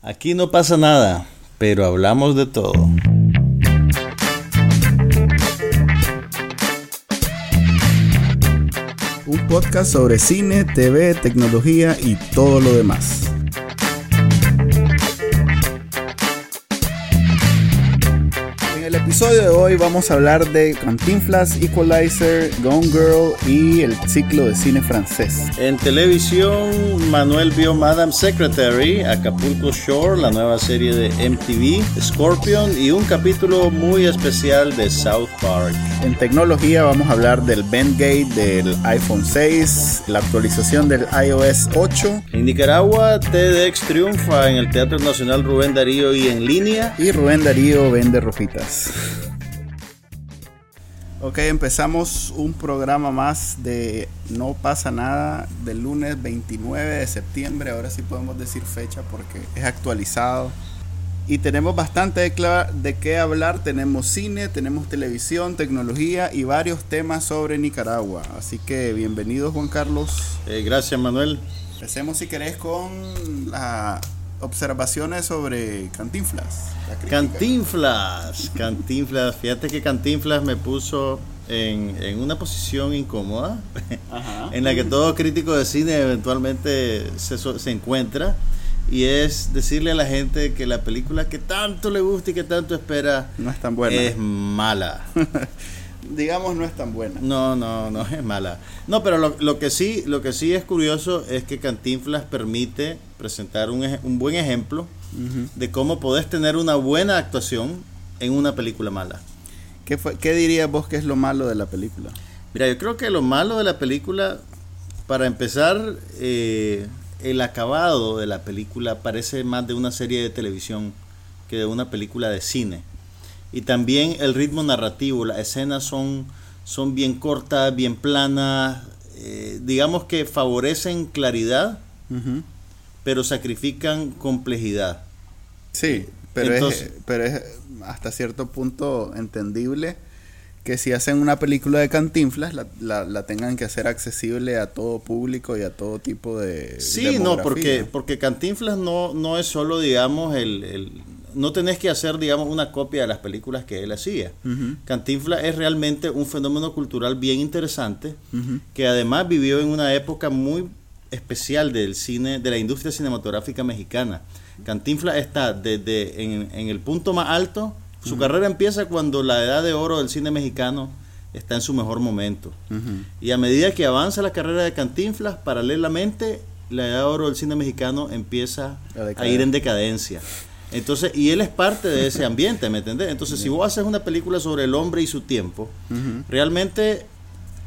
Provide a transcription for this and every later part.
Aquí no pasa nada, pero hablamos de todo. Un podcast sobre cine, TV, tecnología y todo lo demás. El episodio de hoy vamos a hablar de Cantinflas, Equalizer, Gone Girl y el ciclo de cine francés. En televisión, Manuel vio Madame Secretary, Acapulco Shore, la nueva serie de MTV, Scorpion y un capítulo muy especial de South Park. En tecnología vamos a hablar del Bandgate, del iPhone 6, la actualización del iOS 8 En Nicaragua, TEDx triunfa en el Teatro Nacional Rubén Darío y en línea. y Rubén Darío vende ropitas. Ok, empezamos un programa más de No pasa nada del lunes 29 de septiembre. Ahora sí podemos decir fecha porque es actualizado. Y tenemos bastante de, qué hablar. Tenemos cine, tenemos televisión, tecnología y varios temas sobre Nicaragua. Así que bienvenido Juan Carlos. Eh, gracias, Manuel. Empecemos si querés con las observaciones sobre Cantinflas. Cantinflas, Cantinflas. Fíjate que Cantinflas me puso en, en una posición incómoda, Ajá. en la que todo crítico de cine eventualmente se, se encuentra. Y es decirle a la gente que la película que tanto le gusta y que tanto espera No es tan buena. es mala. Digamos, no es tan buena. No, no, no es mala. No, pero lo, lo que sí, lo que sí es curioso es que Cantinflas permite presentar un, un buen ejemplo de cómo podés tener una buena actuación en una película mala. ¿Qué, fue, ¿Qué dirías vos que es lo malo de la película? Mira, yo creo que lo malo de la película, para empezar, eh, el acabado de la película parece más de una serie de televisión que de una película de cine. Y también el ritmo narrativo, las escenas son, son bien cortas, bien planas, eh, digamos que favorecen claridad, pero sacrifican complejidad. Sí, pero, Entonces- es, pero es hasta cierto punto entendible que si hacen una película de Cantinflas la, la- la tengan que hacer accesible a todo público y a todo tipo de Sí, no, porque, porque Cantinflas no, no es solo, digamos, el, el- No tenés que hacer, digamos, una copia de las películas que él hacía. Ujú, Cantinflas es realmente un fenómeno cultural bien interesante, que además vivió en una época muy especial del cine, de la industria cinematográfica mexicana. Cantinflas está desde en, en el punto más alto, su carrera empieza cuando la edad de oro del cine mexicano está en su mejor momento. Y a medida que avanza la carrera de Cantinflas, paralelamente la edad de oro del cine mexicano empieza A ir en decadencia. Entonces, y él es parte de ese ambiente, ¿me entendés? Entonces, si vos haces una película sobre el hombre y su tiempo, realmente,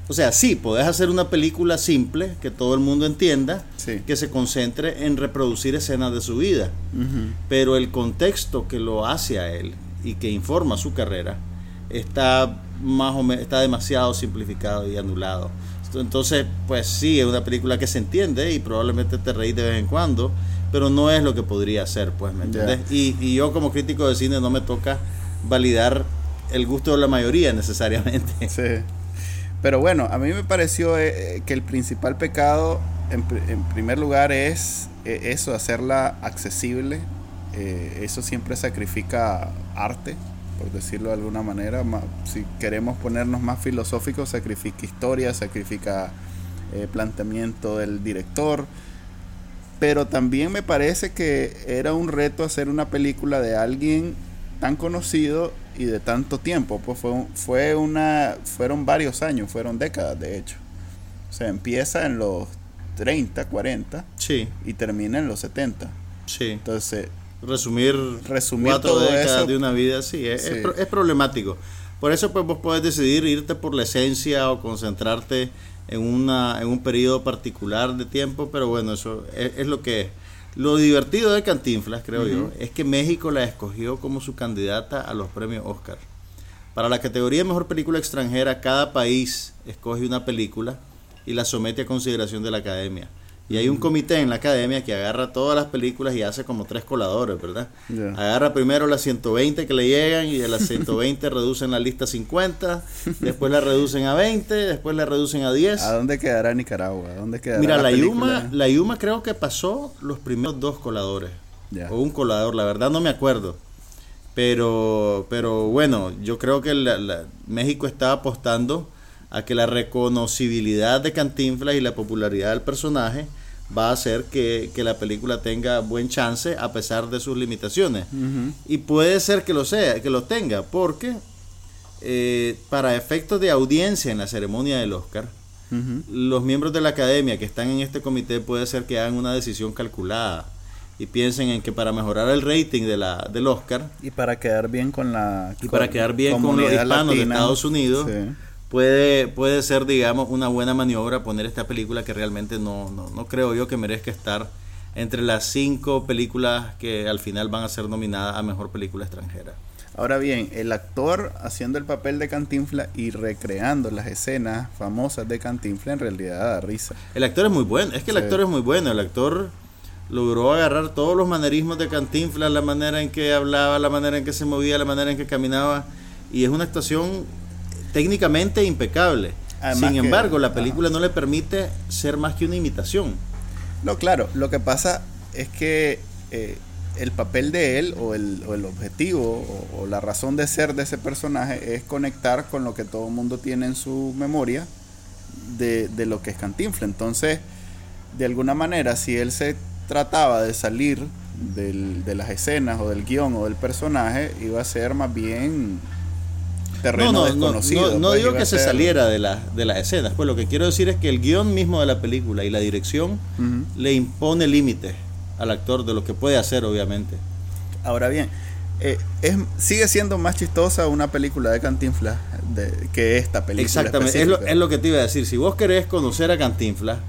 o sea, sí, podés hacer una película simple, que todo el mundo entienda, Sí. que se concentre en reproducir escenas de su vida, pero el contexto que lo hace a él y que informa su carrera está más o menos está demasiado simplificado y anulado. Entonces, pues sí, es una película que se entiende y probablemente te reís de vez en cuando, pero no es lo que podría ser, pues, ¿me entiendes? Y, y yo como crítico de cine no me toca validar el gusto de la mayoría necesariamente. Sí. Pero bueno, a mí me pareció eh, eh, que el principal pecado, en, pr- en primer lugar, es eh, eso, hacerla accesible. Eh, eso siempre sacrifica arte, por decirlo de alguna manera. Ma- si queremos ponernos más filosóficos, sacrifica historia, sacrifica planteamiento del director. Pero también me parece que era un reto hacer una película de alguien tan conocido y de tanto tiempo. Pues fue, fue una, fueron varios años, fueron décadas de hecho. O sea, empieza en los 30, 40 Sí, y termina en los 70. sí. Entonces, resumir, Resumir cuatro todo décadas eso. de una vida, sí, es problemático. Por eso pues vos podés decidir irte por la esencia o concentrarte en, una, en un periodo particular de tiempo, pero bueno, eso es, es lo que es. Lo divertido de Cantinflas, creo yo, es que México la escogió como su candidata a los premios Oscar. Para la categoría de mejor película extranjera, cada país escoge una película y la somete a consideración de la academia. Y hay un comité en la academia que agarra todas las películas y hace como tres coladores, ¿verdad? Agarra primero las 120 que le llegan y de las 120 reducen la lista a 50, después la reducen a 20, después la reducen a 10. ¿a dónde quedará Nicaragua? ¿A dónde quedará Mira, la? Yuma, la Yuma creo que pasó los primeros dos coladores. o un colador, la verdad no me acuerdo. Pero, pero bueno, yo creo que México está apostando a que la reconocibilidad de Cantinflas y la popularidad del personaje va a hacer que, la película tenga buen chance a pesar de sus limitaciones. Y puede ser que lo sea, que lo tenga, porque eh, para efectos de audiencia en la ceremonia del Oscar, los miembros de la academia que están en este comité puede ser que hagan una decisión calculada y piensen en que para mejorar el rating de la, del Oscar y para quedar bien con la y para quedar bien con los hispanos de Estados Unidos puede, puede ser, digamos, una buena maniobra poner esta película que realmente no, no, creo yo que merezca estar entre las cinco películas que al final van a ser nominadas a Mejor Película Extranjera. Ahora bien, el actor haciendo el papel de Cantinfla y recreando las escenas famosas de Cantinfla en realidad da risa. El actor es muy bueno, es que el actor es muy bueno, el actor logró agarrar todos los manerismos de Cantinfla, la manera en que hablaba, la manera en que se movía, la manera en que caminaba, y es una actuación técnicamente impecable. Sin embargo, la película no le permite ser más que una imitación. No, claro, lo que pasa es que eh, el papel de él o el, o el objetivo o, la razón de ser de ese personaje es conectar con lo que todo el mundo tiene en su memoria de, de lo que es Cantinfla. Entonces, de alguna manera, si él se trataba de salir del, de las escenas o del guion o del personaje, iba a ser más bien terreno no, desconocido. No, pues, digo que se saliera de, la, de las escenas, pues lo que quiero decir es que el guion mismo de la película y la dirección le impone límites al actor de lo que puede hacer, obviamente. Ahora bien, eh, es, sigue siendo más chistosa una película de Cantinflas que esta película. Exactamente, es lo, es lo, que te iba a decir. Si vos querés conocer a Cantinflas,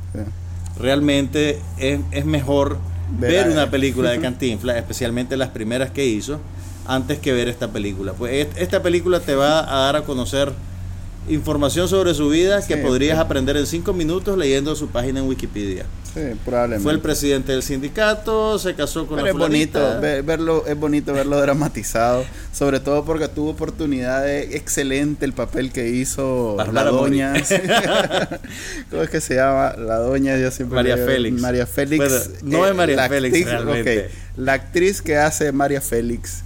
realmente es, es mejor ver, una película de Cantinflas, especialmente las primeras que hizo antes que ver esta película. Pues esta película te va a dar a conocer información sobre su vida que podrías aprender en cinco minutos leyendo su página en Wikipedia. Sí, probablemente. Fue el presidente del sindicato, se casó con Pero es bonito verlo, es bonito verlo dramatizado, sobre todo porque tuvo oportunidad de excelente el papel que hizo la doña. ¿Cómo es que se llama? La doña, yo siempre María Félix. María Félix. no es María Félix realmente. La actriz que hace María Félix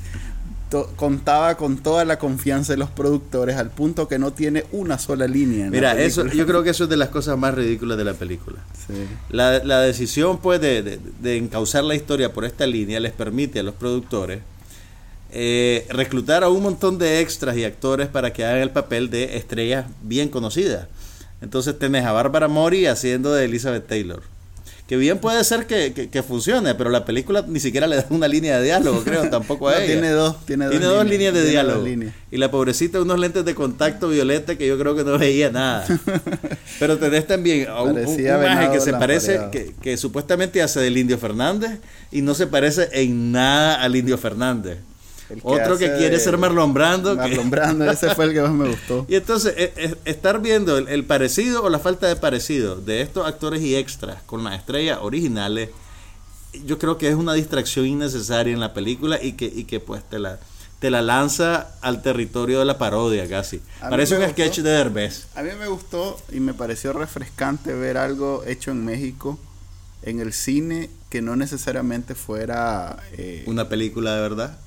contaba con toda la confianza de los productores al punto que no tiene una sola línea. Mira, eso, yo creo que eso es de las cosas más ridículas de la película. La, la, decisión pues de, de, encauzar la historia por esta línea les permite a los productores eh, reclutar a un montón de extras y actores para que hagan el papel de estrellas bien conocidas. Entonces tenés a Bárbara Mori haciendo de Elizabeth Taylor que bien puede ser que, funcione, pero la película ni siquiera le da una línea de diálogo, creo, tampoco a ella. Tiene dos, tiene dos, líneas, de diálogo. Y la pobrecita unos lentes de contacto violeta que yo creo que no veía nada. pero tenés también a un, un, que se parece, que, que supuestamente hace del Indio Fernández y no se parece en nada al Indio Fernández. Otro que quiere ser Marlon Brando. Marlon Brando, ese fue el que más me gustó. Y entonces, e, e, estar viendo el, parecido o la falta de parecido de estos actores y extras con las estrellas originales, yo creo que es una distracción innecesaria en la película y que, y que pues te la, te la lanza al territorio de la parodia casi. Parece un sketch de Derbez. A mí me gustó y me pareció refrescante ver algo hecho en México en el cine que no necesariamente fuera... Eh, Una película de verdad.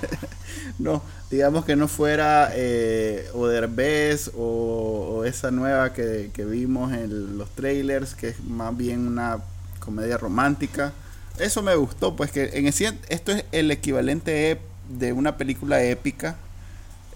no, digamos que no fuera eh, o Derbez o, esa nueva que, vimos en los trailers, que es más bien una comedia romántica. Eso me gustó, pues que en esto es el equivalente de una película épica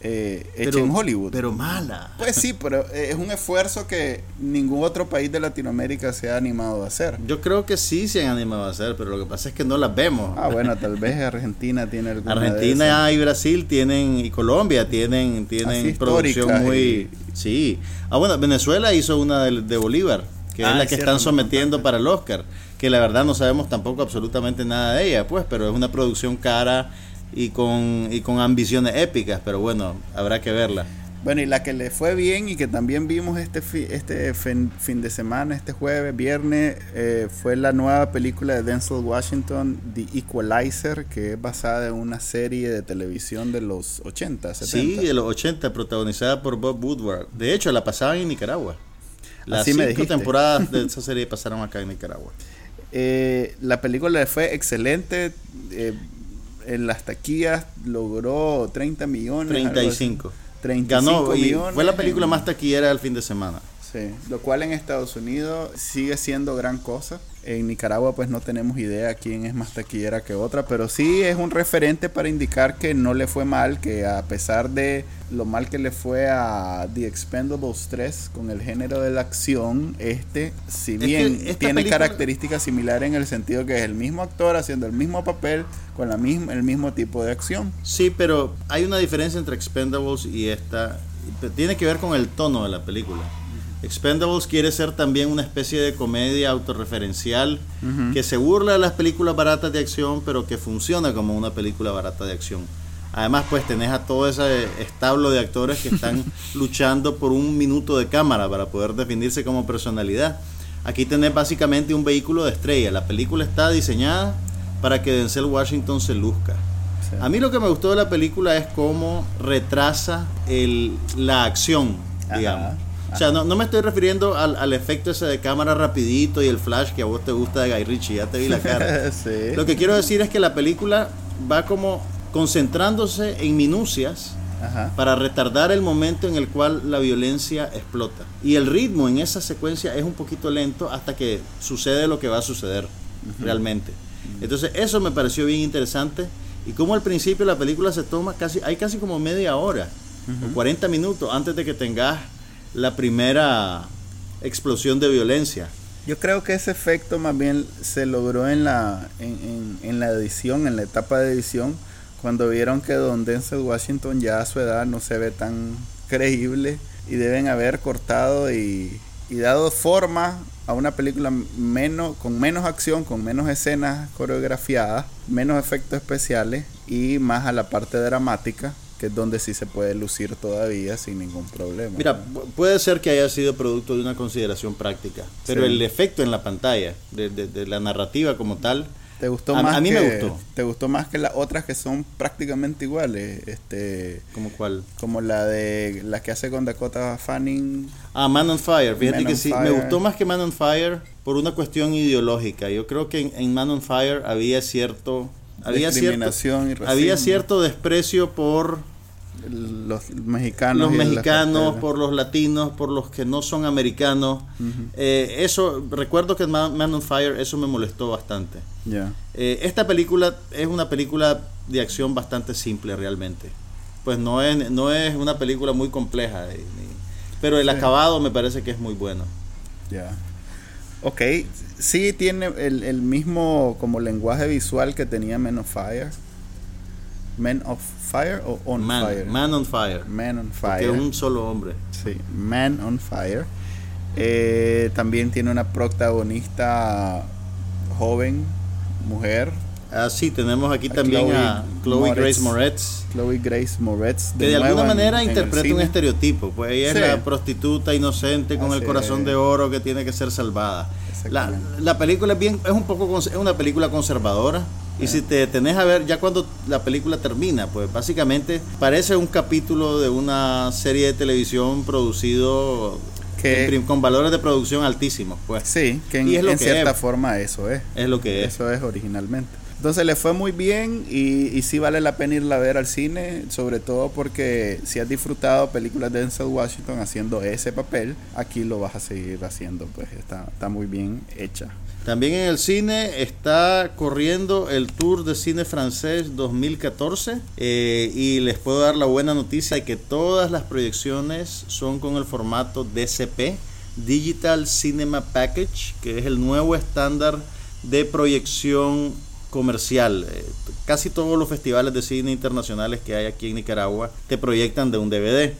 eh, hecha en Hollywood. Pero mala. Pues sí, pero eh, es un esfuerzo que ningún otro país de Latinoamérica se ha animado a hacer. Yo creo que sí se han animado a hacer, pero lo que pasa es que no las vemos. Ah, bueno, tal vez Argentina tiene alguna Argentina y Brasil tienen, y Colombia tienen, tienen producción muy... Sí. Ah, bueno, Venezuela hizo una de, Bolívar, que es ah, la que están sometiendo para el Oscar, que la verdad no sabemos tampoco absolutamente nada de ella, pues, pero es una producción cara y con, y con ambiciones épicas, pero bueno, habrá que verla. Bueno, y la que le fue bien y que también vimos este, este fin, de semana, este jueves, viernes, eh, fue la nueva película de Denzel Washington, The Equalizer, que es basada en una serie de televisión de los 80, 70. Sí, de los 80, protagonizada por Bob Woodward. De hecho, la pasaban en Nicaragua. Las cinco temporadas de esa serie pasaron acá en Nicaragua. Eh, la película fue excelente. eh, en las taquillas logró 30 millones. algo así. 35. 35 Ganó y millones. fue la película más taquillera del fin de semana. Sí, lo cual en Estados Unidos sigue siendo gran cosa. En Nicaragua pues no tenemos idea quién es más taquillera que otra, pero sí es un referente para indicar que no le fue mal, que a pesar de lo mal que le fue a The Expendables 3 con el género de la acción, este si que bien esta tiene película- características similares en el sentido que es el mismo actor haciendo el mismo papel con la misma, el mismo tipo de acción. Sí, pero hay una diferencia entre Expendables y esta. Tiene que ver con el tono de la película. Expendables quiere ser también una especie de comedia autorreferencial que se burla de las películas baratas de acción, pero que funciona como una película barata de acción. Además, pues tenés a todo ese establo de actores que están luchando por un minuto de cámara para poder definirse como personalidad. Aquí tenés básicamente un vehículo de estrella. La película está diseñada para que Denzel Washington se luzca. Sí. A mí lo que me gustó de la película es cómo retrasa el, la acción, Ajá, digamos. O sea, no, no me estoy refiriendo al, al efecto ese de cámara rapidito y el flash que a vos te gusta de Guy Ritchie, ya te vi la cara. Sí. Lo que quiero decir es que la película va como concentrándose en minucias Ajá. para retardar el momento en el cual la violencia explota. Y el ritmo en esa secuencia es un poquito lento hasta que sucede lo que va a suceder realmente. Entonces eso me pareció bien interesante y como al principio la película se toma casi, hay casi como media hora o 40 minutos antes de que tengas la primera explosión de violencia. Yo creo que ese efecto más bien se logró en la, en, en- la edición, en la etapa de edición, cuando vieron que Don Denzel Washington ya a su edad no se ve tan creíble y deben haber cortado y, y dado forma a una película menos, con menos acción, con menos escenas coreografiadas, menos efectos especiales y más a la parte dramática, que es donde sí se puede lucir todavía sin ningún problema. Mira, pu- puede ser que haya sido producto de una consideración práctica, pero Sí. el efecto en la pantalla, de, de- de la narrativa como tal, ¿Te gustó A- más a mí que, me gustó. ¿Te gustó más que las otras que son prácticamente iguales? Este, como cual... como la de la que hace con Dakota Fanning. Ah, Man on Fire. Fíjate Man que sí, me gustó más que Man on Fire por una cuestión ideológica. Yo creo que en, en Man on Fire había cierto... Había cierto, Discriminación y racismo. había cierto desprecio por Los mexicanos. los y mexicanos, por los latinos, por los que no son americanos. Eh, eso, recuerdo que en Man, Man on Fire eso me molestó bastante. Ya. Eh, esta película es una película de acción bastante simple realmente. Pues no es, no es una película muy compleja, eh, ni- pero el Sí. acabado me parece que es muy bueno. Ya. Ok, sí tiene el, el mismo como lenguaje visual que tenía Men of Fire. Men of Fire o On Man, Fire. Man on Fire. Man on Que Fire. es un solo hombre. Sí, Man on Fire. Eh, también tiene una protagonista joven, mujer, Ah, sí, tenemos aquí A también Chloe a Chloe Moretz. Grace Moretz, Chloe Grace Moretz. que de, alguna manera en interpreta un estereotipo. Pues ella Sí. es la prostituta inocente con Así el corazón es. de oro que tiene que ser salvada. La, la película es bien, es un poco es una película conservadora. Y si te tenés a ver, ya cuando la película termina, pues básicamente parece un capítulo de una serie de televisión producido Que- con valores de producción altísimos, pues. Sí, que en, Y es lo en que cierta es. forma eso es. Es lo que es. Eso es originalmente. Entonces le fue muy bien y, sí vale la pena irla a ver al cine, sobre todo porque si has disfrutado películas de Denzel Washington haciendo ese papel, aquí lo vas a seguir haciendo, pues está, está muy bien hecha. También en el cine está corriendo el Tour de Cine Francés 2014 eh, y les puedo dar la buena noticia de que todas las proyecciones son con el formato DCP, Digital Cinema Package, que es el nuevo estándar de proyección comercial. Eh, casi todos los festivales de cine internacionales que hay aquí en Nicaragua te proyectan de un DVD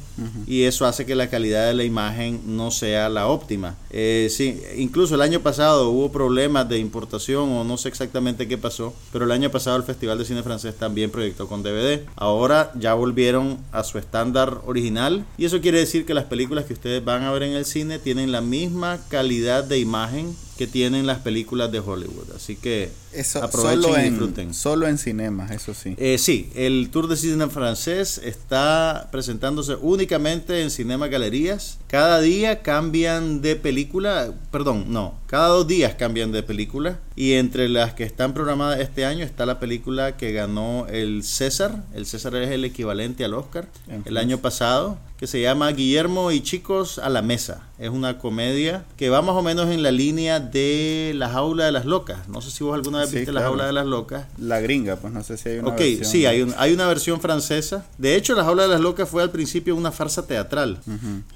y eso hace que la calidad de la imagen no sea la óptima. Eh, sí, incluso el año pasado hubo problemas de importación o no sé exactamente qué pasó, pero el año pasado el Festival de Cine Francés también proyectó con DVD. Ahora ya volvieron a su estándar original y eso quiere decir que las películas que ustedes van a ver en el cine tienen la misma calidad de imagen que tienen las películas de Hollywood. Así que Eso, aprovechen solo y en, disfruten. Solo en cinemas, eso sí. Eh, sí, el Tour de Cine francés está presentándose únicamente en Cinema Galerías. Cada día cambian de película, perdón, no, cada dos días cambian de película. Y entre las que están programadas este año está la película que ganó el César. El César es el equivalente al Oscar En el año pasado, que se llama Guillermo y Chicos a la Mesa. Es una comedia que va más o menos en la línea de La Jaula de las Locas. No sé si vos alguna vez Sí, viste La. Jaula de las Locas. La gringa, pues no sé si hay una Ok, versión. sí, hay, un- hay una versión francesa. De hecho, La Jaula de las Locas fue al principio una farsa teatral,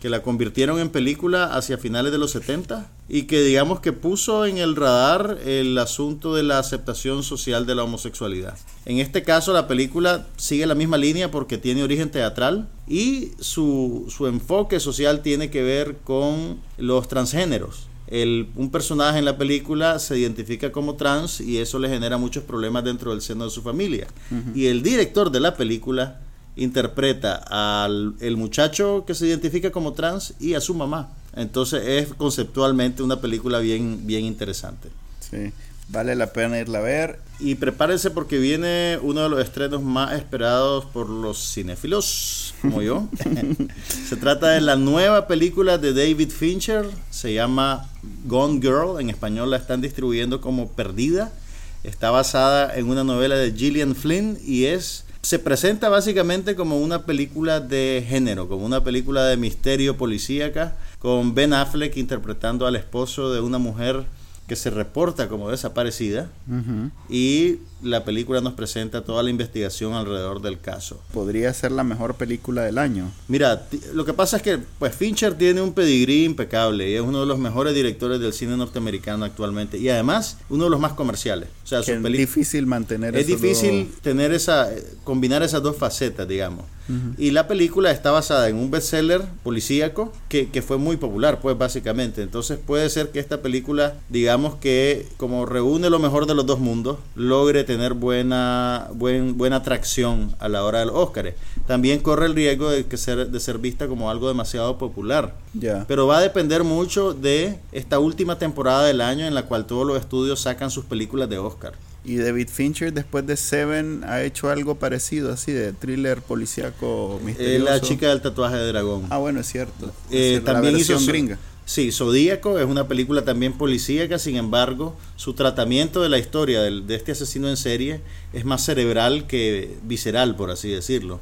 que la convirtieron en película hacia finales de los 70 y que digamos que puso en el radar el asunto de la aceptación social de la homosexualidad. En este caso, la película sigue la misma línea porque tiene origen teatral y su, su enfoque social tiene que ver con los transgéneros. El- un personaje en la película se identifica como trans y eso le genera muchos problemas dentro del seno de su familia. Y el director de la película interpreta al el muchacho que se identifica como trans y a su mamá. Entonces es conceptualmente una película bien, bien interesante. Sí, vale la pena irla a ver. Y prepárense porque viene uno de los estrenos más esperados por los cinéfilos, como yo. se trata de la nueva película de David Fincher, se llama Gone Girl, en español la están distribuyendo como Perdida. Está basada en una novela de Gillian Flynn y es se presenta básicamente como una película de género, como una película de misterio policíaca, con Ben Affleck interpretando al esposo de una mujer que se reporta como desaparecida. Y la película nos presenta toda la investigación alrededor del caso. Podría ser la mejor película del año. Mira, lo que pasa es que pues Fincher tiene un pedigrí impecable y es uno de los mejores directores del cine norteamericano actualmente y además uno de los más comerciales. O sea, Que es difícil mantener es difícil tener esa combinar esas dos facetas, digamos. Y la película está basada en un bestseller policíaco que, que fue muy popular, pues básicamente. Entonces puede ser que esta película, digamos que como reúne lo mejor de los dos mundos, logre tener buena, buen, buena atracción a la hora de los Óscares. También corre el riesgo de, que ser, de ser vista como algo demasiado popular. Ya. Pero va a depender mucho de esta última temporada del año en la cual todos los estudios sacan sus películas de Oscar. Y David Fincher después de Seven ha hecho algo parecido así de thriller policíaco Eh, misterioso. la chica del tatuaje de dragón. Ah, bueno, es cierto. Es Eh, decir, la también hizo gringa. Sí, Zodíaco es una película también policíaca, sin embargo, su tratamiento de la historia del- de este asesino en serie es más cerebral que visceral, por así decirlo.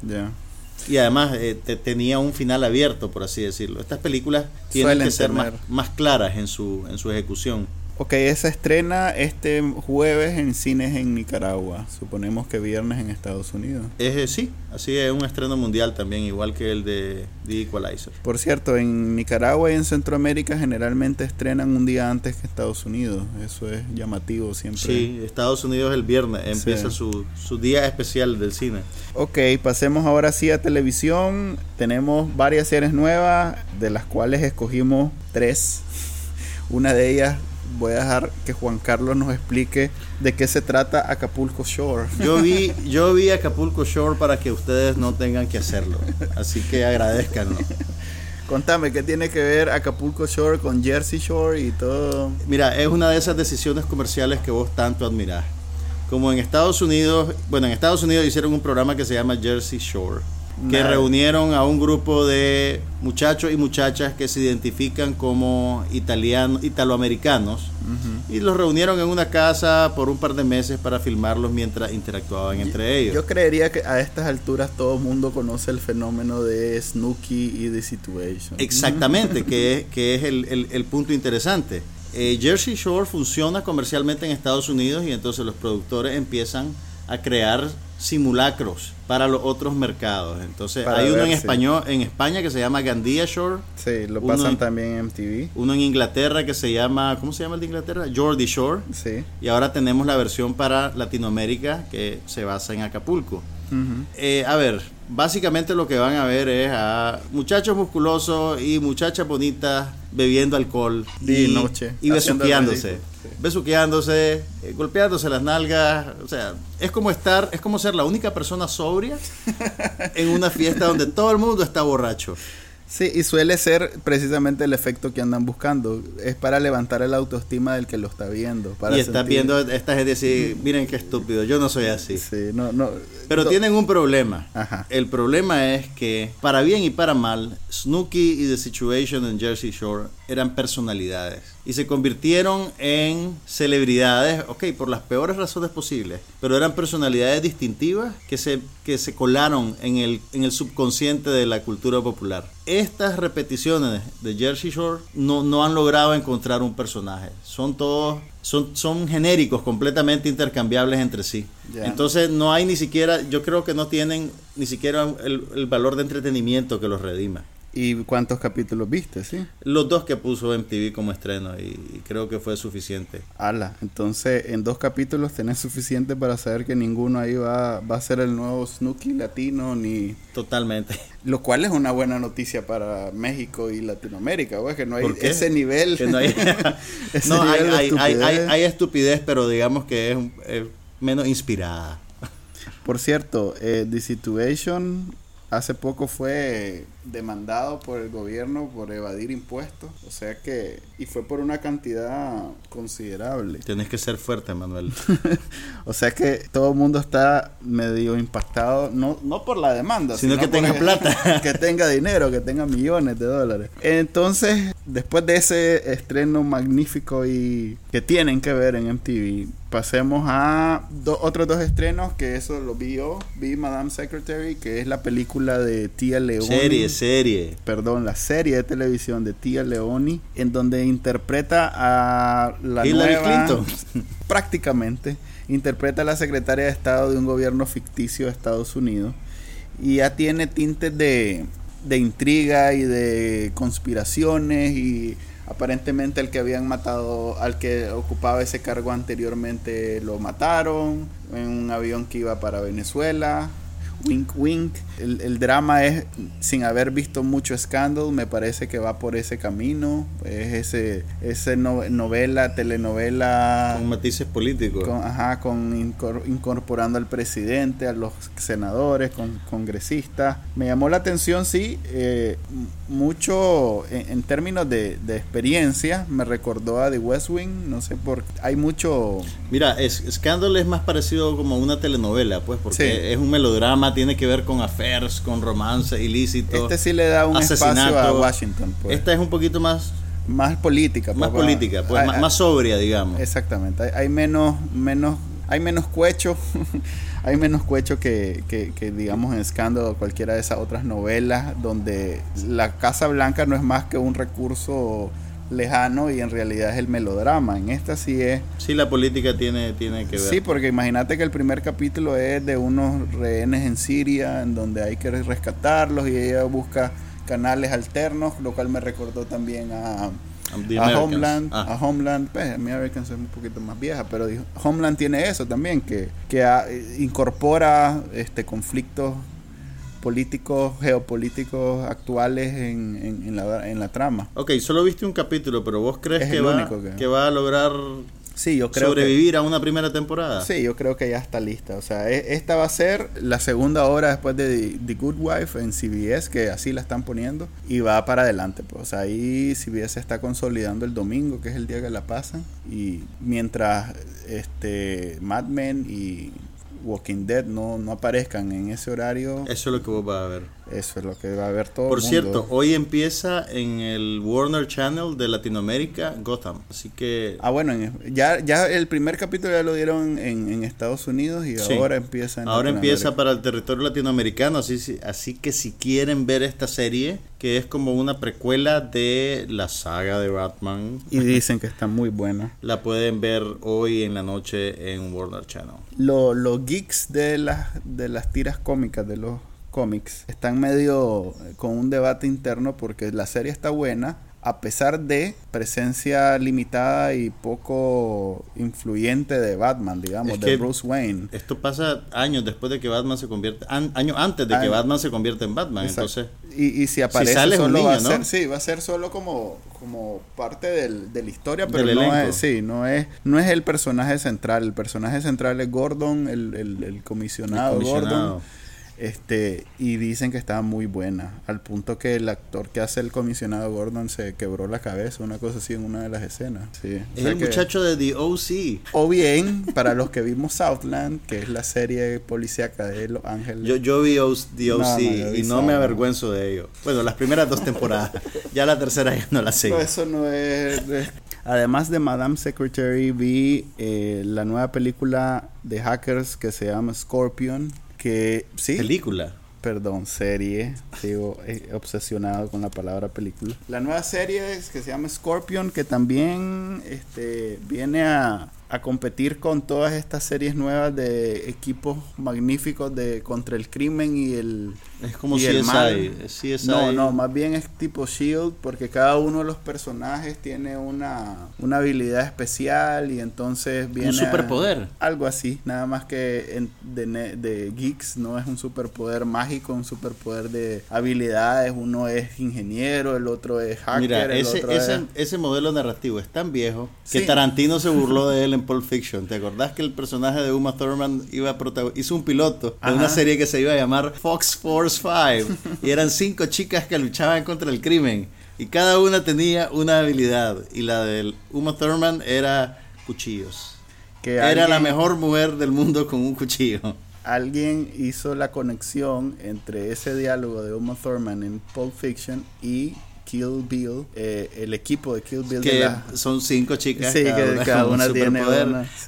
Y además eh, te- tenía un final abierto, por así decirlo. Estas películas tienen Suelen que ser más, más claras en su, en su ejecución. Ok, esa estrena este jueves en cines en Nicaragua. Suponemos que viernes en Estados Unidos. Eh, sí, así es un estreno mundial también, igual que el de The Equalizer. Por cierto, en Nicaragua y en Centroamérica generalmente estrenan un día antes que Estados Unidos. Eso es llamativo siempre. Sí, Estados Unidos el viernes empieza Sí. su, su día especial del cine. Ok, pasemos ahora sí a televisión. Tenemos varias series nuevas, de las cuales escogimos tres. Una de ellas voy a dejar que Juan Carlos nos explique de qué se trata Acapulco Shore. Yo vi, yo vi Acapulco Shore para que ustedes no tengan que hacerlo. Así que agradezcanlo. Contame, ¿qué tiene que ver Acapulco Shore con Jersey Shore y todo? Mira, es una de esas decisiones comerciales que vos tanto admirás. Como en Estados Unidos, bueno, en Estados Unidos hicieron un programa que se llama Jersey Shore, que reunieron a un grupo de muchachos y muchachas que se identifican como italianos, italoamericanos y los reunieron en una casa por un par de meses para filmarlos mientras interactuaban entre ellos. Yo creería que a estas alturas todo el mundo conoce el fenómeno de Snooki y The Situation. Exactamente, que es, que es el, el- el punto interesante. Eh, Jersey Shore funciona comercialmente en Estados Unidos y entonces los productores empiezan a crear simulacros para los otros mercados. Entonces Para hay uno en sí. español en España que se llama Gandia Shore, Sí, lo pasan en- también en MTV. uno en Inglaterra que se llama, ¿cómo se llama el de Inglaterra? Geordie Shore. Sí. Y ahora tenemos la versión para Latinoamérica que se basa en Acapulco. Eh, a ver, básicamente lo que van a ver es a muchachos musculosos y muchachas bonitas bebiendo alcohol y, noche, y besuqueándose. sí. Besuqueándose, eh, golpeándose las nalgas. O sea, es como estar, es como ser la única persona sobria en una fiesta donde todo el mundo está borracho. Sí, y suele ser precisamente el efecto que andan buscando. Es para levantar el autoestima del que lo está viendo. Para y estás viendo esta gente decir, miren qué estúpido, yo no soy así. Sí, no, no. Pero no. tienen un problema. Ajá. El problema es que, para bien y para mal, Snooki y The Situation en Jersey Shore eran personalidades. Y se convirtieron en celebridades, ok, por las peores razones posibles. Pero eran personalidades distintivas que se, que se colaron en el, en el subconsciente de la cultura popular. Estas repeticiones de Jersey Shore no, no han logrado encontrar un personaje. Son todos son, son genéricos, completamente intercambiables entre sí. Ya. Entonces no hay ni siquiera, yo creo que no tienen ni siquiera el, el valor de entretenimiento que los redima. ¿Y cuántos capítulos viste, sí? Los dos que puso MTV como estreno y, creo que fue suficiente. Ala, entonces en dos capítulos tenés suficiente para saber que ninguno ahí va, va a ser el nuevo Snooki latino ni... Totalmente. Lo cual es una buena noticia para México y Latinoamérica, güey, que no hay ese nivel. Que no hay, ese no, hay, nivel de hay, hay, hay, estupidez. hay estupidez, pero digamos que es, es menos inspirada. Por cierto, eh, The Situation hace poco fue demandado por el gobierno por evadir impuestos, o sea que, y fue por una cantidad considerable. Tienes que ser fuerte, Manuel. O sea que todo el mundo está medio impactado, no, no por la demanda, Sino que tenga plata. que tenga dinero, que tenga millones de dólares. Entonces, después de ese estreno magnífico y que tienen que ver en MTV, pasemos a do- otros dos estrenos que eso lo vi yo, vi Madame Secretary, que es la película de Tia Leoni. serie, serie. Perdón, la serie de televisión de Tia Leoni, en donde interpreta a la Hillary nueva- Clinton. prácticamente interpreta a la secretaria de Estado de un gobierno ficticio de Estados Unidos y ya tiene tintes de, de intriga y de conspiraciones y aparentemente el que habían matado al que ocupaba ese cargo anteriormente lo mataron en un avión que iba para Venezuela wink wink el, el drama es sin haber visto mucho escándalo me parece que va por ese camino es ese ese no- novela telenovela Con matices políticos. con, ajá, con incor- incorporando al presidente, a los senadores, con congresistas. Me llamó la atención, sí, eh, mucho en, en términos de, de experiencia, me recordó a The West Wing, no sé por hay mucho... Mira, es, Scandal es más parecido como una telenovela, pues, porque Sí. es un melodrama, tiene que ver con affairs, con romance ilícito. Este sí le da un espacio a asesinato. Washington, pues. Esta es un poquito más, más política. más política, pues, hay- más, hay- más sobria, digamos. Exactamente, hay, hay menos, menos, hay menos cuecho, hay menos cuecho que, que, que, digamos en Escándalo o cualquiera de esas otras novelas donde la Casa Blanca no es más que un recurso lejano y en realidad es el melodrama. En esta sí es, Sí, la política tiene, tiene que ver. sí, porque imagínate que el primer capítulo es de unos rehenes en Siria en donde hay que rescatarlos y ella busca canales alternos, lo cual me recordó también a The a. Homeland, Ah. a Homeland, pues Americans es un poquito más vieja, pero Homeland tiene eso también, que, que ah, incorpora este conflictos políticos, geopolíticos actuales en, en, en la, en la trama. Ok, solo viste un capítulo, pero vos crees Es que va, único que- que va a lograr Sí, yo creo que, sobrevivir a una primera temporada. sí, yo creo que ya está lista. O sea, e- esta va a ser la segunda hora después de The, Good Wife en CBS, que así la están poniendo, y va para adelante. Pues, o sea, ahí CBS está consolidando el domingo, que es el día que la pasan, y mientras este Mad Men y Walking Dead no, no aparezcan en ese horario, Eso es lo que vos vas a ver. Eso es lo que va a ver todo. Por el mundo. cierto, hoy empieza en el Warner Channel de Latinoamérica Gotham. Así que Ah, bueno, en- ya, ya el primer capítulo ya lo dieron en, en Estados Unidos y Sí. ahora empieza en ahora empieza para el territorio latinoamericano. Así, así que si quieren ver esta serie, que es como una precuela de la saga de Batman, Y dicen que está muy buena. la pueden ver hoy en la noche en Warner Channel. Lo- los geeks de las, de las tiras cómicas, de los cómics, están medio eh, con un debate interno porque la serie está buena, a pesar de presencia limitada y poco influyente de Batman, digamos, Es de Bruce Wayne. Esto pasa años después de que Batman se convierte, an- años antes de que. Batman se convierta en Batman. Exacto. Entonces, y, y si aparece sale solo va a ser, ¿no? sí, va a ser solo como, como parte del- de la historia, pero Del no elenco. es, sí, no es, no es el personaje central. El personaje central es Gordon, el, el- el comisionado, el comisionado. Gordon. Este, y dicen que estaba muy buena, al punto que el actor que hace el comisionado Gordon se quebró la cabeza, una cosa así en una de las escenas. Sí. Es el muchacho de The OC. O bien, para los que vimos Southland, que es la serie policíaca de Los Ángeles. Yo, yo vi The OC y no me avergüenzo de ello. Bueno, las primeras dos temporadas. ya la tercera ya no la eso no es... Además de Madame Secretary, vi eh, la nueva película de hackers que se llama Scorpion que sí. Película. Perdón, serie. Sigo eh, obsesionado con la palabra película. La nueva serie es que se llama Scorpion, que también este, viene a a competir con todas estas series nuevas de equipos magníficos de contra el crimen y el es como CSI, No, no, más bien es tipo Shield porque cada uno de los personajes tiene una, una habilidad especial y entonces viene un superpoder. algo así, nada más que en, de, de geeks no es un superpoder mágico, un superpoder de habilidades, uno es ingeniero, el otro es hacker, Mira, ese, ese, ese modelo narrativo es tan viejo que Tarantino se burló de él en Pulp Fiction. ¿Te acordás que el personaje de Uma Thurman iba a hizo un piloto de una serie que se iba a llamar Fox Force 5 y eran cinco chicas que luchaban contra el crimen y cada una tenía una habilidad y la de Uma Thurman era cuchillos. Que era la mejor mujer del mundo con un cuchillo. Alguien hizo la conexión entre ese diálogo de Uma Thurman en Pulp Fiction y Kill Bill, eh, el equipo de Kill Bill. Que son cinco chicas. Sí, que cada una tiene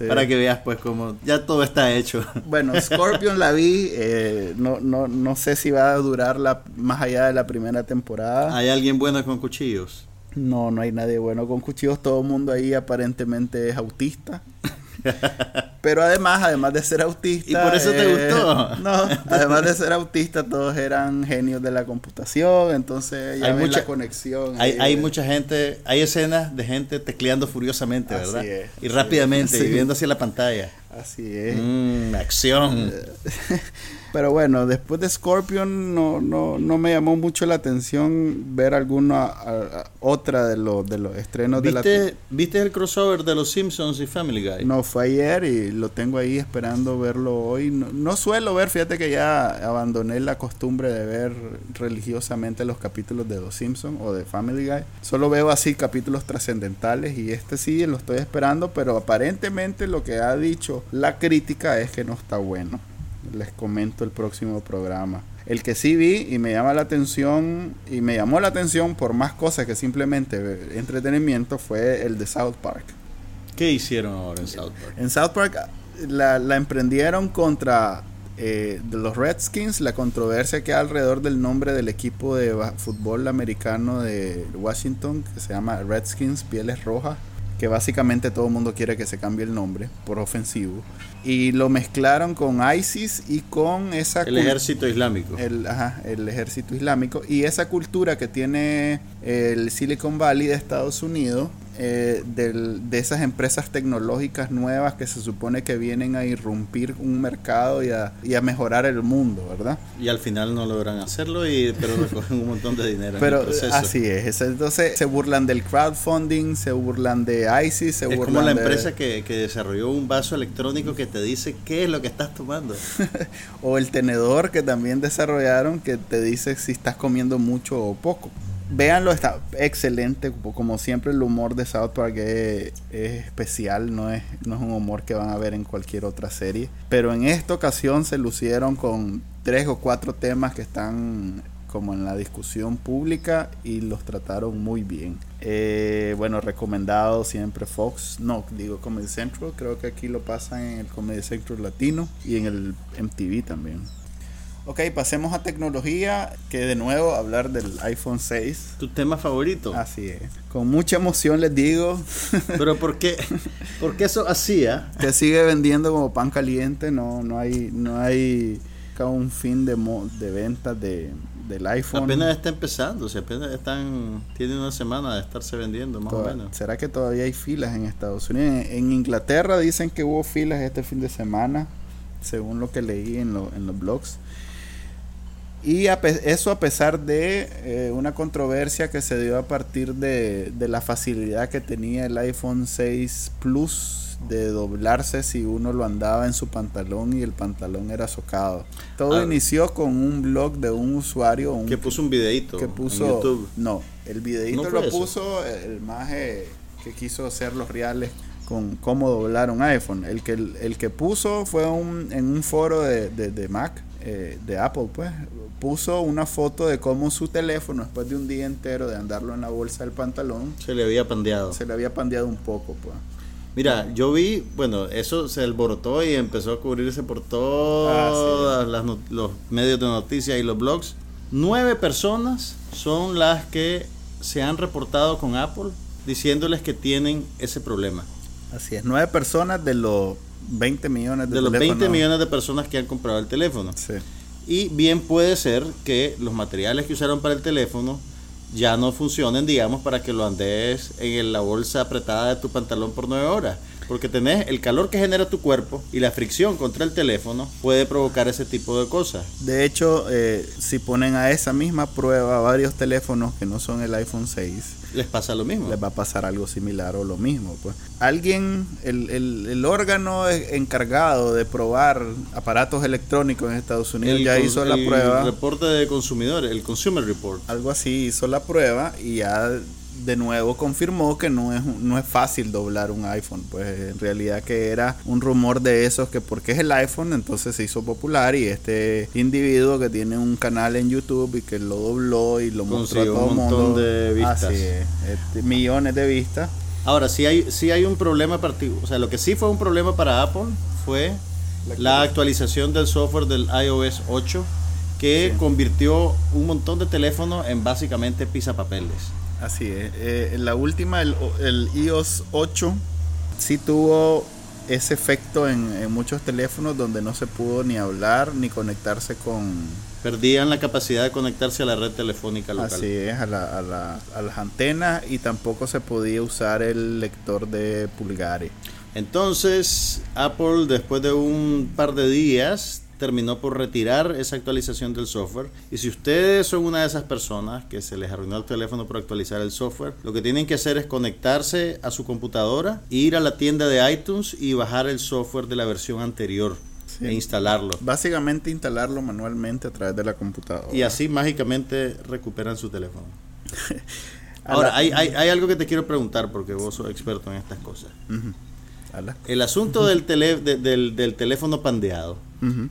Para que veas pues como ya todo está hecho. Bueno, Scorpion la vi, eh, no, no, no sé si va a durar la, más allá de la primera temporada. ¿Hay alguien bueno con cuchillos? No, no hay nadie bueno con cuchillos, todo el mundo ahí aparentemente es autista. Pero además, además de ser autista. ¿Y por eso te eh, gustó? No, además de ser autista, todos eran genios de la computación. Entonces ya hay mucha conexión. Hay, mucha gente, hay escenas de gente tecleando furiosamente, ¿verdad? y rápidamente, viendo hacia la pantalla. Así es. Mm, acción. Pero bueno, después de Scorpion no, no, no me llamó mucho la atención ver alguna otra de los de los estrenos de la ¿Viste el crossover de los Simpsons y Family Guy? No, fue ayer y lo tengo ahí esperando verlo hoy. No, suelo ver, fíjate que ya abandoné la costumbre de ver religiosamente los capítulos de los Simpsons o de Family Guy. Solo veo así capítulos trascendentales y este sí lo estoy esperando, pero aparentemente lo que ha dicho la crítica es que no está bueno les comento el próximo programa. El que sí vi y me llama la atención y me llamó la atención por más cosas que simplemente entretenimiento fue el de South Park. ¿Qué hicieron ahora en South Park? En South Park la, emprendieron contra eh, los Redskins, la controversia que hay alrededor del nombre del equipo de fútbol americano de Washington, que se llama Redskins, Pieles Rojas, que básicamente todo el mundo quiere que se cambie el nombre por ofensivo y lo mezclaron con ISIS y con esa el ejército islámico. el, ajá, el ejército islámico. Y esa cultura que tiene el Silicon Valley de Estados Unidos eh, de esas empresas tecnológicas nuevas que se supone que vienen a irrumpir un mercado y a, y a mejorar el mundo, ¿verdad? Y al final no logran hacerlo, y, pero recogen un montón de dinero. Pero así es, entonces se burlan del crowdfunding, se burlan de ISIS, se es burlan como la empresa que, que desarrolló un vaso electrónico que te dice qué es lo que estás tomando. o el tenedor que también desarrollaron que te dice si estás comiendo mucho o poco. Véanlo, está excelente. Como siempre, el humor de South Park es, especial, no es, no es un humor que van a ver en cualquier otra serie. Pero en esta ocasión se lucieron con tres o cuatro temas que están como en la discusión pública y los trataron muy bien. Eh, bueno, recomendado siempre Fox, no, digo Comedy Central, creo que aquí lo pasan en el Comedy Central Latino y en el MTV también. Ok, pasemos a tecnología, que de nuevo hablar del iPhone 6. ¿Tu tema favorito? Así es. Con mucha emoción les digo. Pero ¿por qué? Porque eso hacía. Que sigue vendiendo como pan caliente, no, no hay, no hay un fin de, de ventas de, del iPhone. Apenas está empezando, o sea, apenas están, tiene una semana de estarse vendiendo, más o menos. ¿Será que todavía hay filas en Estados Unidos? En, Inglaterra dicen que hubo filas este fin de semana, según lo que leí en, en los blogs. Y eso a pesar de eh, una controversia que se dio a partir de, de, la facilidad que tenía el iPhone 6 Plus de doblarse si uno lo andaba en su pantalón y el pantalón era socado. Todo ah. inició con un blog de un usuario que puso un videito que puso, en YouTube. No, el videito lo puso el más que quiso hacer los reales con cómo doblar un iPhone. El que, el, que puso fue un, en un foro de, de, Mac, eh, de Apple, pues, puso una foto de cómo su teléfono, después de un día entero de andarlo en la bolsa del pantalón, se le había pandeado. Se le había pandeado un poco, pues. Mira, yo vi, bueno, eso se alborotó y empezó a cubrirse por todos ah, los medios de noticias y los blogs. Nueve personas son las que se han reportado con Apple diciéndoles que tienen ese problema. Así es, nueve personas de los 20 millones de, de los 20 millones de personas que han comprado el teléfono. Sí. Y bien puede ser que los materiales que usaron para el teléfono ya no funcionen, digamos, para que lo andes en la bolsa apretada de tu pantalón por nueve horas. Porque tenés el calor que genera tu cuerpo y la fricción contra el teléfono puede provocar ese tipo de cosas. De hecho, eh, si ponen a esa misma prueba varios teléfonos que no son el iPhone 6, les pasa lo mismo. Les va a pasar algo similar o lo mismo. Pues. Alguien, el, el, el órgano encargado de probar aparatos electrónicos en Estados Unidos ya hizo la prueba. El reporte de consumidores, el Consumer Report. Algo así, hizo la prueba y ya de nuevo confirmó que no es, no es fácil doblar un iPhone. Pues en realidad que era un rumor de esos que porque es el iPhone entonces se hizo popular y este individuo que tiene un canal en YouTube y que lo dobló y lo mostró a todo un montón de vistas. Este, millones de vistas. Ahora, sí hay, sí hay un problema particular. O sea, lo que sí fue un problema para Apple fue la actualización del software del iOS 8 que convirtió un montón de teléfonos en básicamente pisapapeles. Así es. Eh, la última, el, el, iOS 8, sí tuvo ese efecto en, muchos teléfonos donde no se pudo ni hablar ni conectarse con... Perdían la capacidad de conectarse a la red telefónica local. Así es, a, la, a, la, a las antenas y tampoco se podía usar el lector de pulgares. Entonces, Apple después de un par de días terminó por retirar esa actualización del software. Y si ustedes son una de esas personas que se les arruinó el teléfono por actualizar el software, lo que tienen que hacer es conectarse a su computadora, ir a la tienda de iTunes y bajar el software de la versión anterior. E instalarlo. Básicamente instalarlo manualmente a través de la computadora. Y así mágicamente recuperan su teléfono. Ahora, hay, hay, hay, algo que te quiero preguntar porque vos sos experto en estas cosas. El asunto del, tele, del, del, teléfono pandeado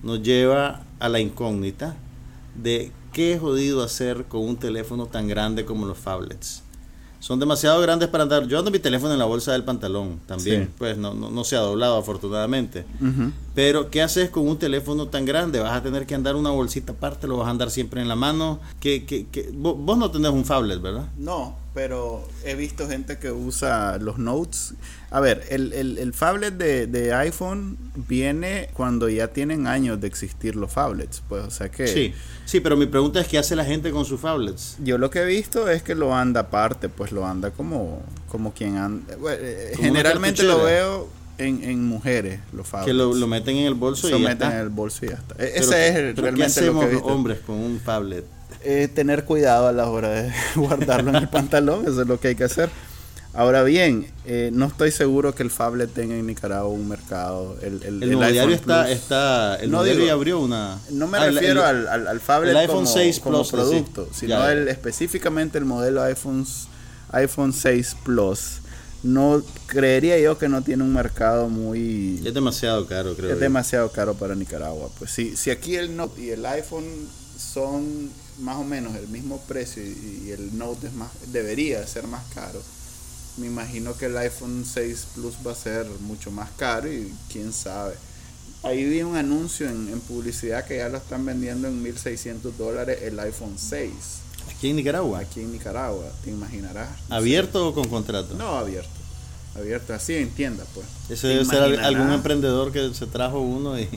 nos lleva a la incógnita de qué es jodido hacer con un teléfono tan grande como los phablets. Son demasiado grandes para andar. Yo ando mi teléfono en la bolsa del pantalón también. Pues no, no, se ha doblado afortunadamente. Pero ¿qué haces con un teléfono tan grande? Vas a tener que andar una bolsita aparte, lo vas a andar siempre en la mano. que, que, que vos, vos no tenés un phablet, ¿verdad? No, pero he visto gente que usa los notes. A ver, el, el, el phablet de, de, iPhone viene cuando ya tienen años de existir los phablets, pues, o sea que... Sí, sí, pero mi pregunta es qué hace la gente con sus phablets. Yo lo que he visto es que lo anda aparte, pues lo anda como, como quien anda... Eh, generalmente lo veo en, en, mujeres, los phablets. Que lo, lo, meten en el bolso y ya meten está. en el bolso y ya está. E, ese es realmente ¿qué hacemos lo que hombres con un phablet? eh, tener cuidado a la hora de guardarlo en el pantalón, eso es lo que hay que hacer. Ahora bien, eh, no estoy seguro que el Fablet tenga en Nicaragua un mercado. El, el, el, el está, está, el no digo, abrió una. No me ah, refiero al, al, al Fablet iPhone como, 6 como Plus, producto, sí. sino ya, el, específicamente el modelo iPhone, iPhone 6 Plus. No creería yo que no tiene un mercado muy. Es demasiado caro, creo. Es yo. demasiado caro para Nicaragua. Pues si, si aquí el Note y el iPhone son más o menos el mismo precio y, el Note es más, debería ser más caro, me imagino que el iPhone 6 Plus va a ser mucho más caro y quién sabe. Ahí vi un anuncio en, en publicidad que ya lo están vendiendo en 1.600 dólares el iPhone 6. ¿Aquí en Nicaragua? Aquí en Nicaragua, te imaginarás. ¿Abierto o con contrato? No, abierto abierto así en tienda pues eso debe ser algún emprendedor que se trajo uno y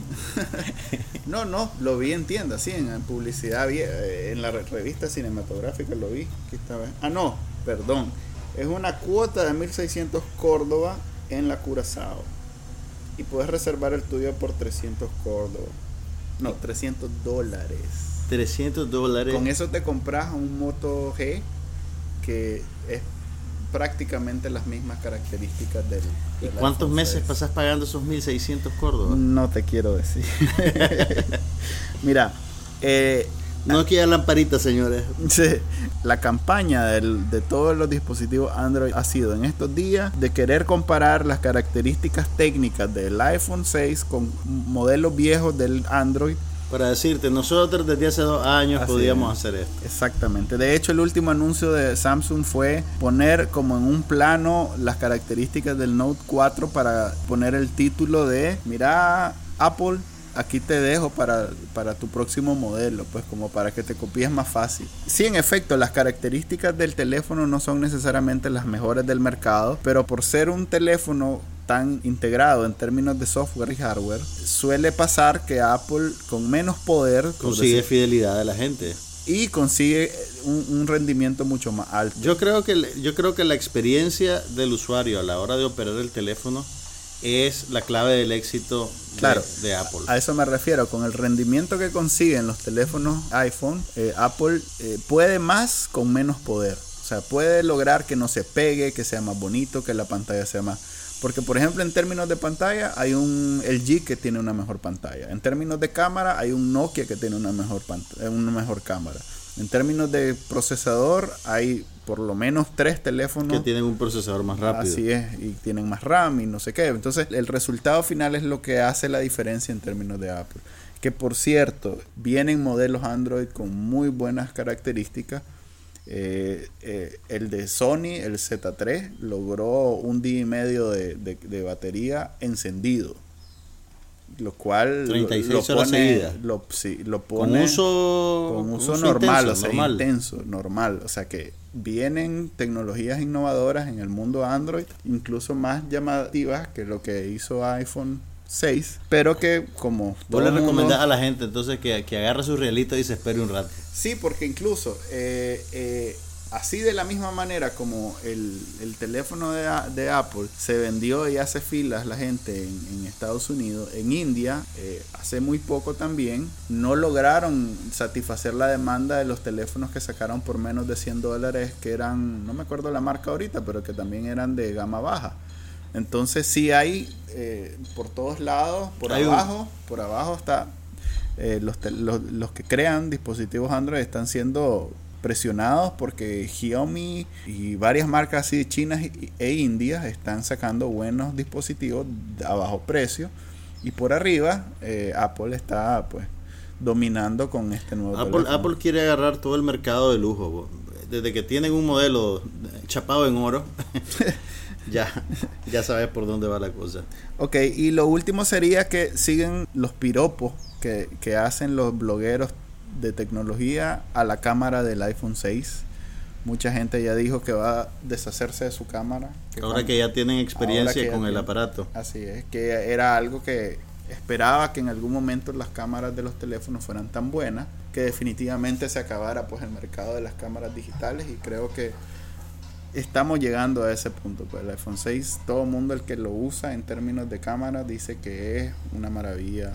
no no lo vi en tienda sí en, publicidad eh, en la revista cinematográfica lo vi Aquí estaba. ah no perdón es una cuota de 1600 Córdoba en la Curazao y puedes reservar el tuyo por 300 Córdoba no 300 dólares 300 dólares. Con eso te compras un Moto G que es prácticamente las mismas características del... ¿Y del cuántos meses 6. pasas pagando esos 1600 córdobas? No te quiero decir. Mira, eh, No queda lamparita, señores. Sí, la campaña del- de todos los dispositivos Android ha sido en estos días de querer comparar las características técnicas del iPhone 6 con modelos viejos del Android. Para decirte, nosotros desde hace dos años Así podíamos es. hacer esto. Exactamente. De hecho, el último anuncio de Samsung fue poner como en un plano las características del Note 4 para poner el título de, mira, Apple, aquí te dejo para, para tu próximo modelo, pues como para que te copies más fácil. Sí, en efecto, las características del teléfono no son necesariamente las mejores del mercado, pero por ser un teléfono tan integrado en términos de software y hardware, suele pasar que Apple con menos poder Consigue decir- fidelidad de la gente. y consigue un, un rendimiento mucho más alto. Yo creo que yo creo que la experiencia del usuario a la hora de operar el teléfono es la clave del éxito de- Claro. de, Apple. A eso me refiero, con el rendimiento que consiguen los teléfonos iPhone, eh, Apple eh, puede más con menos poder. O sea, puede lograr que no se pegue, que sea más bonito, que la pantalla sea más... Porque, por ejemplo, en términos de pantalla, hay un LG que tiene una mejor pantalla. En términos de cámara, hay un Nokia que tiene una mejor, eh, una mejor cámara. En términos de procesador, hay por lo menos tres teléfonos que tienen un procesador más rápido. Así es, y tienen más RAM y no sé qué. Entonces, el resultado final es lo que hace la diferencia en términos de Apple. Que por cierto, vienen modelos Android con muy buenas características. Eh, eh, el de Sony, el Z3, logró un día y medio de, de- de batería encendido. Lo cual 36 lo horas pone, seguidas. lo, sí, lo con pone uso, con uso, uso normal, intenso, o sea, normal. intenso, normal. O sea que vienen tecnologías innovadoras en el mundo Android, incluso más llamativas que lo que hizo iPhone 6, pero que como Vos todo le recomendás a la gente entonces que, que agarre su realito y se espere un rato. Sí, porque incluso eh, eh, así de la misma manera como el, el teléfono de, Apple se vendió y hace filas la gente en, en Estados Unidos, en India, eh, hace muy poco también, no lograron satisfacer la demanda de los teléfonos que sacaron por menos de 100 dólares, que eran, no me acuerdo la marca ahorita, pero que también eran de gama baja. Entonces sí hay eh, por todos lados, por Hay un- abajo, por abajo está eh, los, tel- los, los que crean dispositivos Android están siendo presionados porque Xiaomi y varias marcas así chinas y- e indias están sacando buenos dispositivos a bajo precio y por arriba eh, Apple está pues dominando con este nuevo Apple, teléfono. Apple quiere agarrar todo el mercado de lujo. bo. Desde que tienen un modelo chapado en oro, ya, ya sabes por dónde va la cosa. Ok, y lo último sería que siguen los piropos que, que hacen los blogueros de tecnología a la cámara del iPhone 6. Mucha gente ya dijo que va a deshacerse de su cámara. que Ahora cuando- que ya tienen experiencia con el tienen- aparato. Así es, que era algo que esperaba que en algún momento las cámaras de los teléfonos fueran tan buenas que definitivamente se acabara pues el mercado de las cámaras digitales y creo que estamos llegando a ese punto. Pues el iPhone 6, todo el mundo el que lo usa en términos de cámara dice que es una maravilla.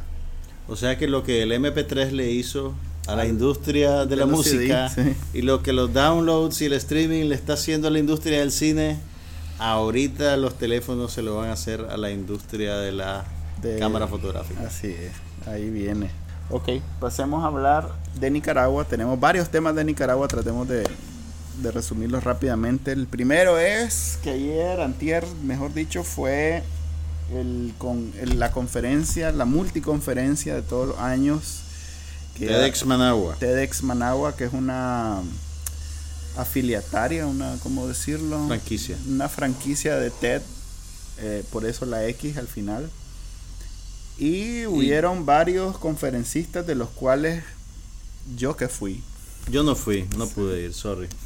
O sea que lo que el MP3 le hizo a la industria de la música CD, y lo que los downloads y el streaming le está haciendo a la industria del cine, ahorita los teléfonos se lo van a hacer a la industria de la De- cámara fotográfica. Así es, ahí viene. Ok, pasemos a hablar de Nicaragua. Tenemos varios temas de Nicaragua, tratemos de, de resumirlos rápidamente. El primero es que ayer, antier, mejor dicho, fue el, con, el- la conferencia, la multiconferencia de todos los años. TEDx Managua. TEDx Managua, que es una afiliataria, una, ¿cómo decirlo? Franquicia. Una franquicia de TED, eh, por eso la X al final. Y hubieron varios conferencistas de los cuales yo que fui. Yo no fui, no pude ir, sorry.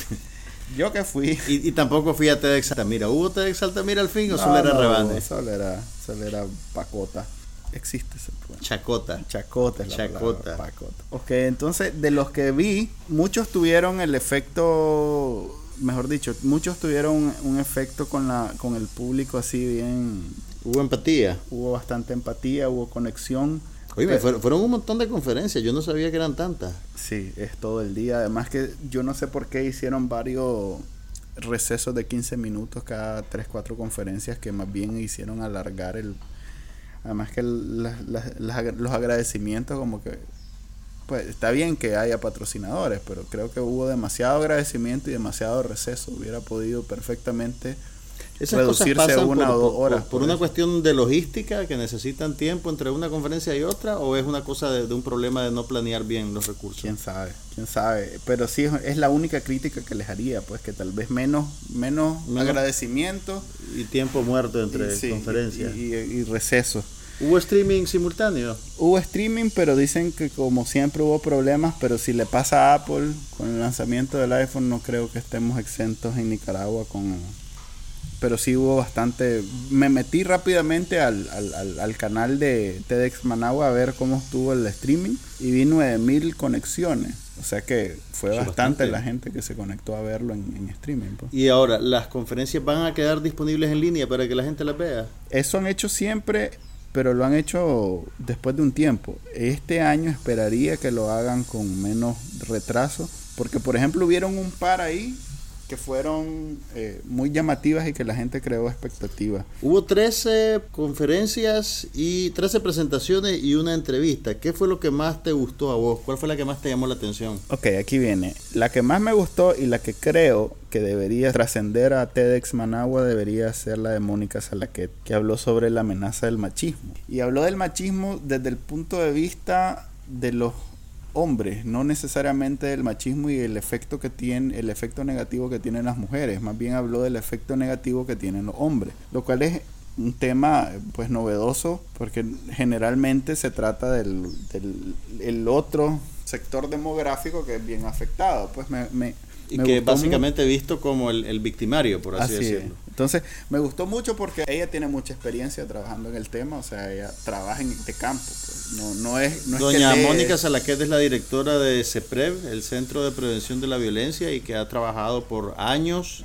Yo que fui. Y, y tampoco fui a TEDx Altamira. ¿Hubo TEDx Altamira al fin o solo era no? Solo era, solo era pacota. Existe ese problema. Chacota. Chacota es la Chacota. palabra. Ok, entonces de los que vi, muchos tuvieron el efecto, mejor dicho, muchos tuvieron un efecto con la con el público así bien, Hubo empatía. hubo bastante empatía, hubo conexión. Oye, fueron un montón de conferencias, yo no sabía que eran tantas. Sí, es todo el día. Además que yo no sé por qué hicieron varios recesos de 15 minutos cada 3, 4 conferencias que más bien hicieron alargar el... Además que los agradecimientos como que... Pues está bien que haya patrocinadores, pero creo que hubo demasiado agradecimiento y demasiado receso. Hubiera podido perfectamente esas reducirse pasan una por, o dos horas. Por, una cuestión de logística que necesitan tiempo entre una conferencia y otra o es una cosa de, un problema de no planear bien los recursos. Quién sabe, quién sabe. Pero sí es la única crítica que les haría, pues que tal vez menos, menos, agradecimiento y tiempo muerto entre conferencias y, y, receso. ¿Hubo streaming simultáneo? Hubo streaming, pero dicen que como siempre hubo problemas, pero si le pasa a Apple con el lanzamiento del iPhone, no creo que estemos exentos en Nicaragua con, pero sí hubo bastante. Me metí rápidamente al, al, al, canal de TEDx Managua a ver cómo estuvo el streaming y vi 9000 conexiones. O sea que fue bastante, la gente que se conectó a verlo en, streaming. Pues. Y ahora, ¿las conferencias van a quedar disponibles en línea para que la gente las vea? Eso han hecho siempre, pero lo han hecho después de un tiempo. Este año esperaría que lo hagan con menos retraso, porque por ejemplo hubieron un par ahí que fueron eh, muy llamativas y que la gente creó expectativas. Hubo 13 conferencias y 13 presentaciones y una entrevista. ¿Qué fue lo que más te gustó a vos? ¿Cuál fue la que más te llamó la atención? Ok, aquí viene. La que más me gustó y la que creo que debería trascender a TEDx Managua debería ser la de Mónica Salaquet, que habló sobre la amenaza del machismo. Y habló del machismo desde el punto de vista de los hombres, no necesariamente el machismo y el efecto que tiene, el efecto negativo que tienen las mujeres, más bien habló del efecto negativo que tienen los hombres, lo cual es un tema pues novedoso porque generalmente se trata del, del el otro sector demográfico que es bien afectado, pues me, me y que básicamente visto como el, victimario, por así, decirlo. Entonces, me gustó mucho porque ella tiene mucha experiencia trabajando en el tema, o sea, ella trabaja en este campo. Pues. No, no es, no Doña Mónica Salaquet es la directora de CEPREV, el Centro de Prevención de la Violencia, y que ha trabajado por años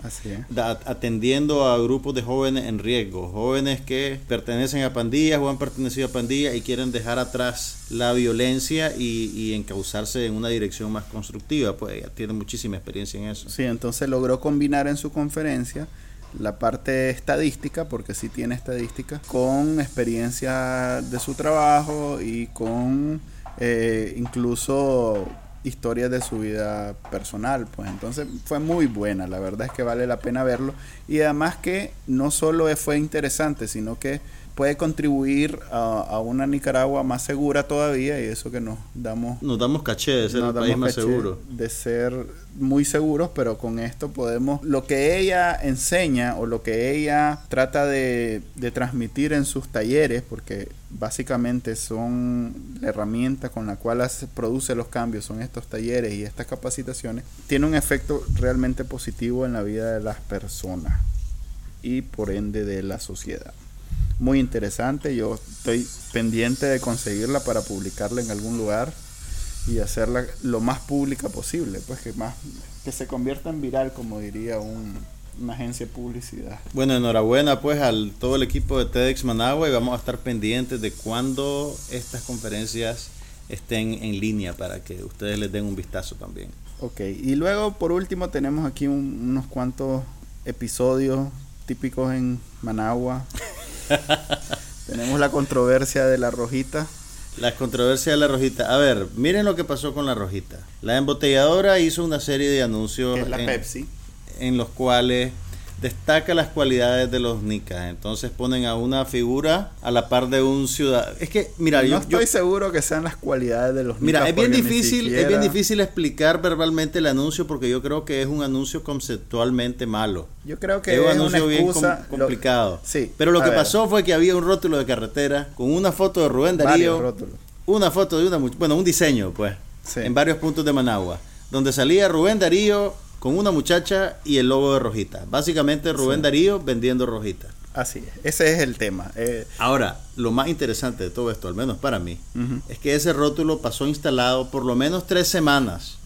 atendiendo a grupos de jóvenes en riesgo, jóvenes que pertenecen a pandillas o han pertenecido a pandillas y quieren dejar atrás la violencia y, y encauzarse en una dirección más constructiva. Pues ella tiene muchísima experiencia en eso. Sí, entonces logró combinar en su conferencia la parte estadística, porque sí tiene estadística, con experiencia de su trabajo y con eh, incluso historias de su vida personal, pues. Entonces fue muy buena, la verdad es que vale la pena verlo. Y además que no solo fue interesante, sino que puede contribuir a, una Nicaragua más segura todavía y eso que nos damos nos damos caché de ser un país más seguro. de ser muy seguros pero con esto podemos lo que ella enseña o lo que ella trata de, de transmitir en sus talleres porque básicamente son la herramienta con la cual se produce los cambios son estos talleres y estas capacitaciones tiene un efecto realmente positivo en la vida de las personas y por ende de la sociedad muy interesante. Yo estoy pendiente de conseguirla para publicarla en algún lugar y hacerla lo más pública posible, pues que más que se convierta en viral, como diría una agencia de publicidad. Bueno, enhorabuena pues al todo el equipo de TEDx Managua y vamos a estar pendientes de cuando estas conferencias estén en línea para que ustedes les den un vistazo también. Ok, y luego por último tenemos aquí unos cuantos episodios típicos en Managua Tenemos la controversia de la rojita. La controversia de la rojita. A ver, miren lo que pasó con la rojita. La embotelladora hizo una serie de anuncios. la Pepsi. En los cuales destaca las cualidades de los nicas. Entonces ponen a una figura a la par de un ciudadano. Es que, mira, no yo estoy seguro que sean las cualidades de los Mira, es bien difícil, es bien difícil explicar verbalmente el anuncio porque yo creo que es un anuncio conceptualmente malo. Yo creo que es, un anuncio bien complicado. sí. Pero lo que pasó fue que había un rótulo de carretera con una foto de Rubén Darío, una foto de una, bueno, un diseño, pues, en varios puntos de Managua, donde salía Rubén Darío con una muchacha y el logo de Rojita. Básicamente Rubén Darío vendiendo Rojita. Así es, ese es el tema. Eh, Ahora, lo más interesante de todo esto, al menos para mí, es que ese rótulo pasó instalado por lo menos tres semanas.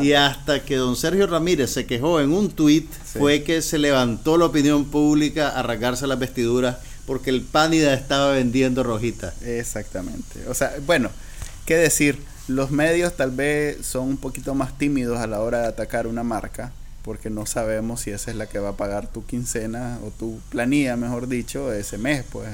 y hasta que don Sergio Ramírez se quejó en un tuit, fue que se levantó la opinión pública a rasgarse las vestiduras porque el Pánida estaba vendiendo rojita. Exactamente. O sea, bueno, qué decir, los medios tal vez son un poquito más tímidos a la hora de atacar una marca, porque no sabemos si esa es la que va a pagar tu quincena o tu planilla, mejor dicho, ese mes, pues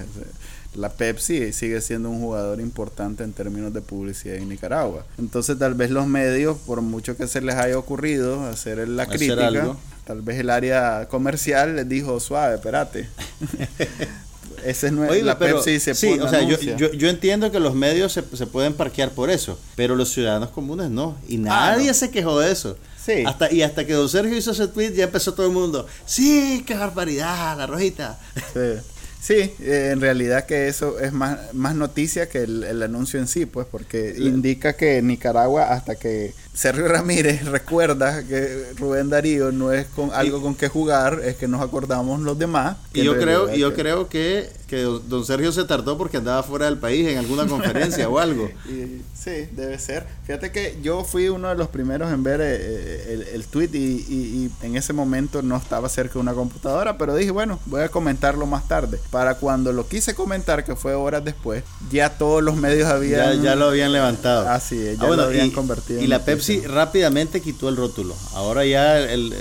la Pepsi sigue siendo un jugador importante en términos de publicidad en Nicaragua. Entonces tal vez los medios, por mucho que se les haya ocurrido hacer la crítica, tal vez el área comercial les dijo, suave, espérate. Ese es la Pepsi se Sí, o sea, yo, yo, entiendo que los medios se, se, pueden parquear por eso, pero los ciudadanos comunes no. Y ah, nadie se quejó de eso. Sí. Hasta, y hasta que don Sergio hizo ese tweet ya empezó todo el mundo. Sí, qué barbaridad, la rojita. Sí. Sí, eh, en realidad que eso es más, más noticia que el, anuncio en sí, pues, porque indica que Nicaragua, hasta que Sergio Ramírez recuerda que Rubén Darío no es con algo con que jugar, es que nos acordamos los demás. Y yo creo, yo creo que, que don Sergio se tardó porque andaba fuera del país en alguna conferencia o algo. sí, debe ser. Fíjate que yo fui uno de los primeros en ver eh, eh, el, el, tweet y, y, en ese momento no estaba cerca de una computadora, pero dije, bueno, voy a comentarlo más tarde. Para cuando lo quise comentar, que fue horas después, ya todos los medios habían... Ya, lo habían levantado. Así ya ah, lo habían convertido. Y la Pepsi rápidamente quitó el rótulo. Ahora ya el,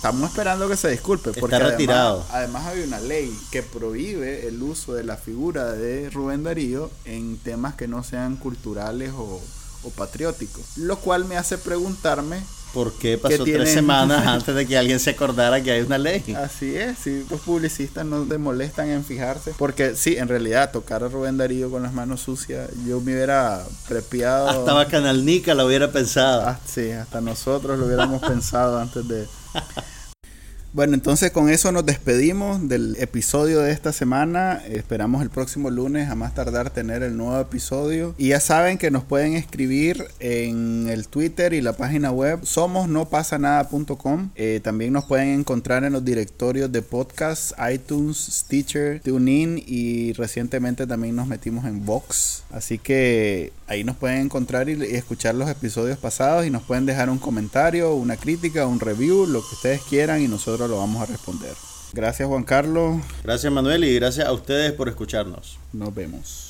Estamos esperando que se disculpe. Porque está retirado. Además, hay una ley que prohíbe el uso de la figura de Rubén Darío en temas que no sean culturales o, o patrióticos. Lo cual me hace preguntarme ¿Por qué pasó tres semanas antes de que alguien se acordara que hay una ley? Así es, si los publicistas no te molestan en fijarse. Porque sí, en realidad, tocar a Rubén Darío con las manos sucias, yo me hubiera prepiado. Hasta Canal Nica lo hubiera pensado. Ah, sí, hasta nosotros lo hubiéramos pensado antes de. Bueno, entonces con eso nos despedimos del episodio de esta semana. Esperamos el próximo lunes a más tardar tener el nuevo episodio. Y ya saben que nos pueden escribir en el Twitter y la página web somosnopasanada.com. Eh, también nos pueden encontrar en los directorios de podcast, iTunes, Stitcher, TuneIn y recientemente también nos metimos en Vox. Así que ahí nos pueden encontrar y, y escuchar los episodios pasados y nos pueden dejar un comentario, una crítica, un review, lo que ustedes quieran y nosotros lo vamos a responder. Gracias Juan Carlos. Gracias Manuel y gracias a ustedes por escucharnos. Nos vemos.